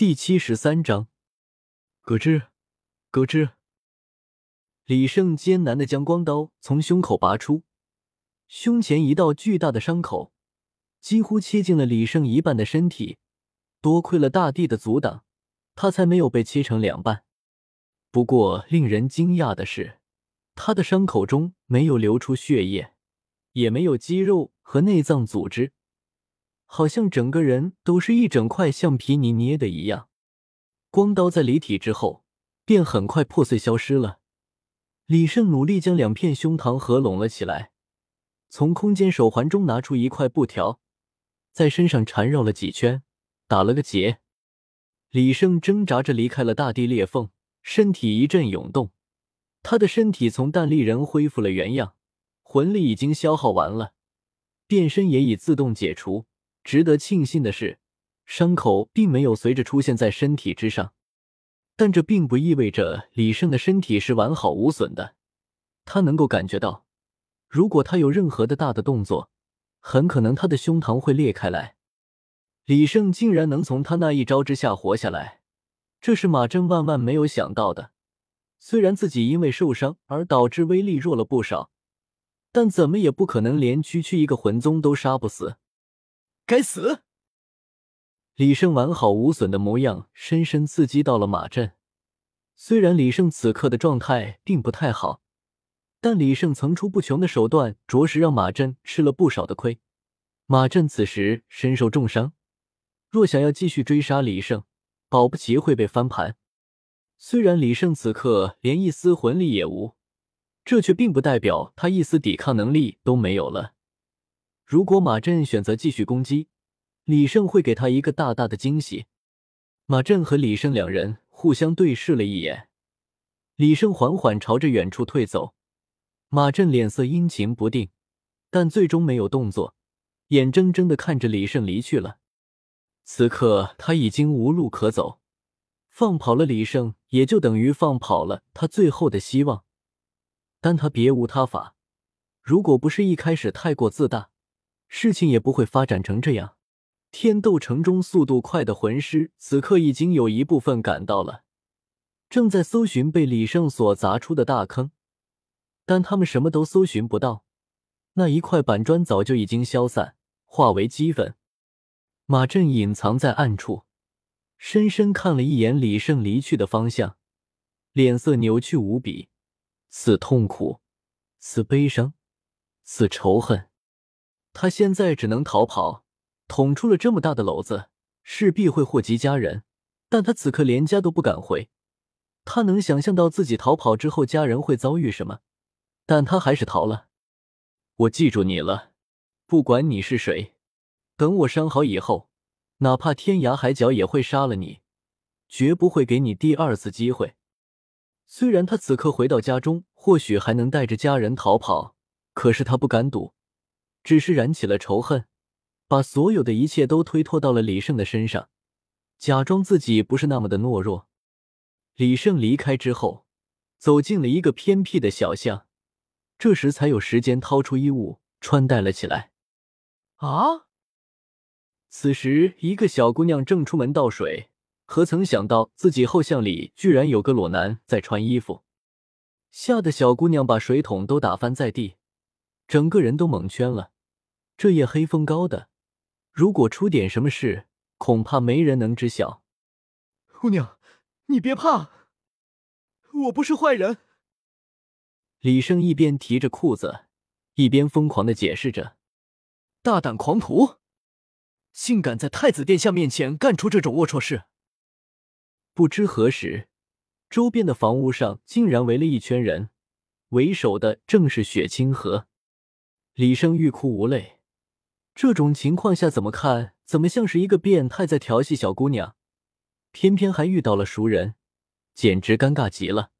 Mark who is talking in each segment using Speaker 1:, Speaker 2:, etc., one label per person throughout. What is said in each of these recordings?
Speaker 1: 第七十三章，咯吱，咯吱。李胜艰难的将光刀从胸口拔出，胸前一道巨大的伤口几乎切进了李胜一半的身体。多亏了大地的阻挡，他才没有被切成两半。不过，令人惊讶的是，他的伤口中没有流出血液，也没有肌肉和内脏组织。好像整个人都是一整块橡皮泥捏的一样。光刀在离体之后，便很快破碎消失了。李胜努力将两片胸膛合拢了起来，从空间手环中拿出一块布条，在身上缠绕了几圈，打了个结。李胜挣扎着离开了大地裂缝，身体一阵涌动。他的身体从蛋力人恢复了原样，魂力已经消耗完了，变身也已自动解除。值得庆幸的是，伤口并没有随着出现在身体之上，但这并不意味着李胜的身体是完好无损的。他能够感觉到，如果他有任何的大的动作，很可能他的胸膛会裂开来。李胜竟然能从他那一招之下活下来，这是马震万万没有想到的。虽然自己因为受伤而导致威力弱了不少，但怎么也不可能连区区一个魂宗都杀不死。
Speaker 2: 该死！
Speaker 1: 李胜完好无损的模样深深刺激到了马震。虽然李胜此刻的状态并不太好，但李胜层出不穷的手段着实让马震吃了不少的亏。马震此时身受重伤，若想要继续追杀李胜，保不齐会被翻盘。虽然李胜此刻连一丝魂力也无，这却并不代表他一丝抵抗能力都没有了。如果马震选择继续攻击，李胜会给他一个大大的惊喜。马震和李胜两人互相对视了一眼，李胜缓缓朝着远处退走，马震脸色阴晴不定，但最终没有动作，眼睁睁的看着李胜离去了。此刻他已经无路可走，放跑了李胜，也就等于放跑了他最后的希望。但他别无他法，如果不是一开始太过自大。事情也不会发展成这样。天斗城中速度快的魂师，此刻已经有一部分赶到了，正在搜寻被李胜所砸出的大坑，但他们什么都搜寻不到。那一块板砖早就已经消散，化为齑粉。马震隐藏在暗处，深深看了一眼李胜离去的方向，脸色扭曲无比，似痛苦，似悲伤，似仇恨。他现在只能逃跑，捅出了这么大的篓子，势必会祸及家人。但他此刻连家都不敢回，他能想象到自己逃跑之后家人会遭遇什么，但他还是逃了。我记住你了，不管你是谁，等我伤好以后，哪怕天涯海角也会杀了你，绝不会给你第二次机会。虽然他此刻回到家中，或许还能带着家人逃跑，可是他不敢赌。只是燃起了仇恨，把所有的一切都推脱到了李胜的身上，假装自己不是那么的懦弱。李胜离开之后，走进了一个偏僻的小巷，这时才有时间掏出衣物穿戴了起来。
Speaker 2: 啊！
Speaker 1: 此时，一个小姑娘正出门倒水，何曾想到自己后巷里居然有个裸男在穿衣服，吓得小姑娘把水桶都打翻在地。整个人都蒙圈了。这夜黑风高的，如果出点什么事，恐怕没人能知晓。
Speaker 2: 姑娘，你别怕，我不是坏人。
Speaker 1: 李胜一边提着裤子，一边疯狂的解释着：“
Speaker 2: 大胆狂徒，竟敢在太子殿下面前干出这种龌龊事！”
Speaker 1: 不知何时，周边的房屋上竟然围了一圈人，为首的正是雪清河。李胜欲哭无泪，这种情况下怎么看怎么像是一个变态在调戏小姑娘，偏偏还遇到了熟人，简直尴尬极了。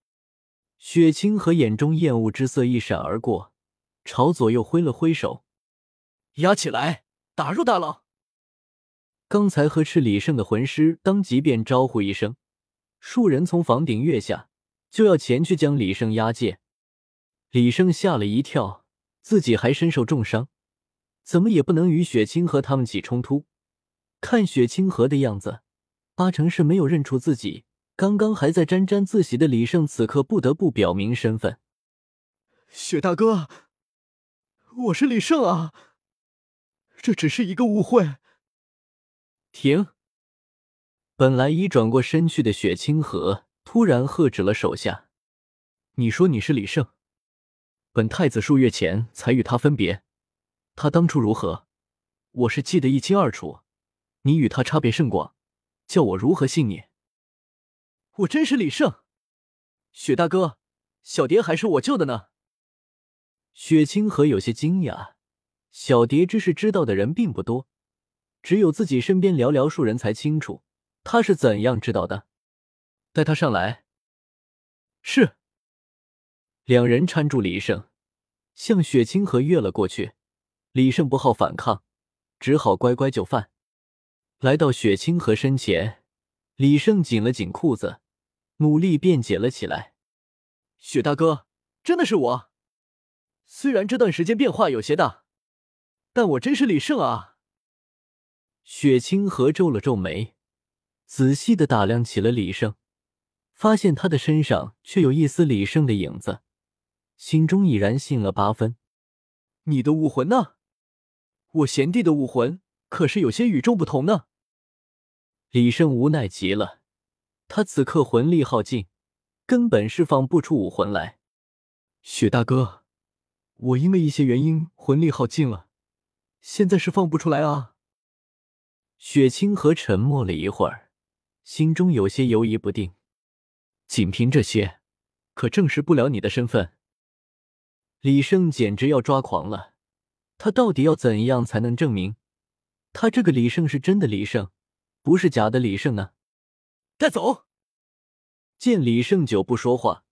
Speaker 1: 雪清河眼中厌恶之色一闪而过，朝左右挥了挥手：“
Speaker 2: 压起来，打入大牢。”
Speaker 1: 刚才呵斥李胜的魂师当即便招呼一声，数人从房顶跃下，就要前去将李胜押解。李胜吓了一跳。自己还身受重伤，怎么也不能与雪清河他们起冲突。看雪清河的样子，八成是没有认出自己。刚刚还在沾沾自喜的李胜，此刻不得不表明身份。
Speaker 2: 雪大哥，我是李胜啊，这只是一个误会。
Speaker 1: 停！本来已转过身去的雪清河突然喝止了手下：“
Speaker 2: 你说你是李胜？本太子数月前才与他分别，他当初如何，我是记得一清二楚。你与他差别甚广，叫我如何信你？”我真是李胜，雪大哥，小蝶还是我救的呢。
Speaker 1: 雪清河有些惊讶，小蝶之事知道的人并不多，只有自己身边寥寥数人才清楚他是怎样知道的。
Speaker 2: 带他上来。是。
Speaker 1: 两人搀住李胜，向雪清河跃了过去。李胜不好反抗，只好乖乖就范。来到雪清河身前，李胜紧了紧裤子。努力辩解了起来：“
Speaker 2: 雪大哥，真的是我。虽然这段时间变化有些大，但我真是李胜啊。”
Speaker 1: 雪清河皱了皱眉，仔细的打量起了李胜，发现他的身上却有一丝李胜的影子，心中已然信了八分。
Speaker 2: “你的武魂呢？我贤弟的武魂可是有些与众不同呢。”
Speaker 1: 李胜无奈极了。他此刻魂力耗尽，根本释放不出武魂来。
Speaker 2: 雪大哥，我因为一些原因魂力耗尽了，现在是放不出来啊。
Speaker 1: 雪清河沉默了一会儿，心中有些犹疑不定。
Speaker 2: 仅凭这些，可证实不了你的身份。
Speaker 1: 李胜简直要抓狂了，他到底要怎样才能证明他这个李胜是真的李胜，不是假的李胜呢？
Speaker 2: 带走。
Speaker 1: 见李胜久不说话，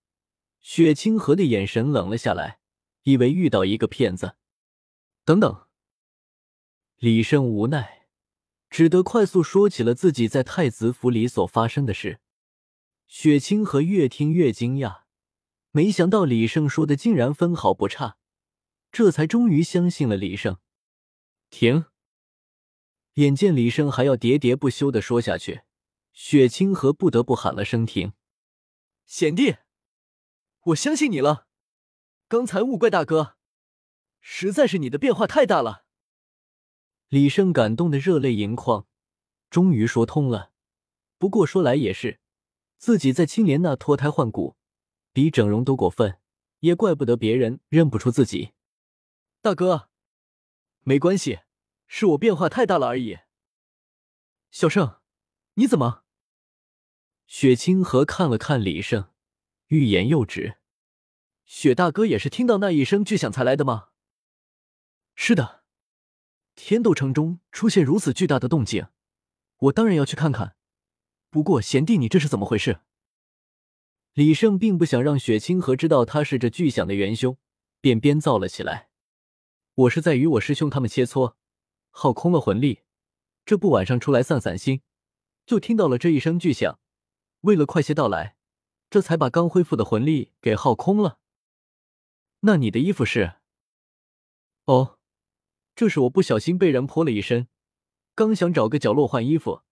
Speaker 1: 雪清河的眼神冷了下来，以为遇到一个骗子。
Speaker 2: 等等，
Speaker 1: 李胜无奈，只得快速说起了自己在太子府里所发生的事。雪清河越听越惊讶，没想到李胜说的竟然分毫不差，这才终于相信了李胜。
Speaker 2: 停！
Speaker 1: 眼见李胜还要喋喋不休的说下去。雪清河不得不喊了声停，
Speaker 2: 贤弟，我相信你了。刚才勿怪大哥，实在是你的变化太大了。
Speaker 1: 李胜感动的热泪盈眶，终于说通了。不过说来也是，自己在青莲那脱胎换骨，比整容都过分，也怪不得别人认不出自己。
Speaker 2: 大哥，没关系，是我变化太大了而已。小胜，你怎么？
Speaker 1: 雪清河看了看李胜，欲言又止。
Speaker 2: 雪大哥也是听到那一声巨响才来的吗？是的，天斗城中出现如此巨大的动静，我当然要去看看。不过贤弟，你这是怎么回事？
Speaker 1: 李胜并不想让雪清河知道他是这巨响的元凶，便编造了起来。我是在与我师兄他们切磋，耗空了魂力，这不晚上出来散散心，就听到了这一声巨响。为了快些到来，这才把刚恢复的魂力给耗空了。
Speaker 2: 那你的衣服是？
Speaker 1: 哦，这是我不小心被人泼了一身，刚想找个角落换衣服，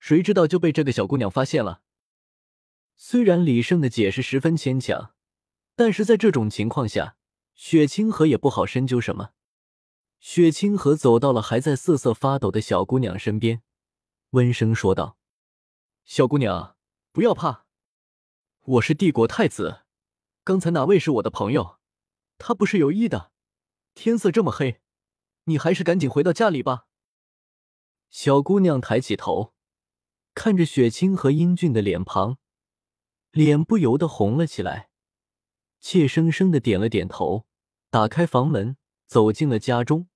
Speaker 1: 谁知道就被这个小姑娘发现了。虽然李胜的解释十分牵强，但是在这种情况下，雪清河也不好深究什么。雪清河走到了还在瑟瑟发抖的小姑娘身边，温声说道：“
Speaker 2: 小姑娘。”不要怕，我是帝国太子。刚才哪位是我的朋友？他不是有意的。天色这么黑，你还是赶紧回到家里吧。
Speaker 1: 小姑娘抬起头，看着雪清河英俊的脸庞，脸不由得红了起来，怯生生的点了点头，打开房门，走进了家中。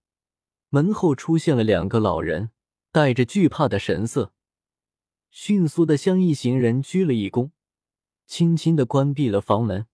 Speaker 1: 门后出现了两个老人，带着惧怕的神色。迅速的向一行人鞠了一躬，轻轻的关闭了房门。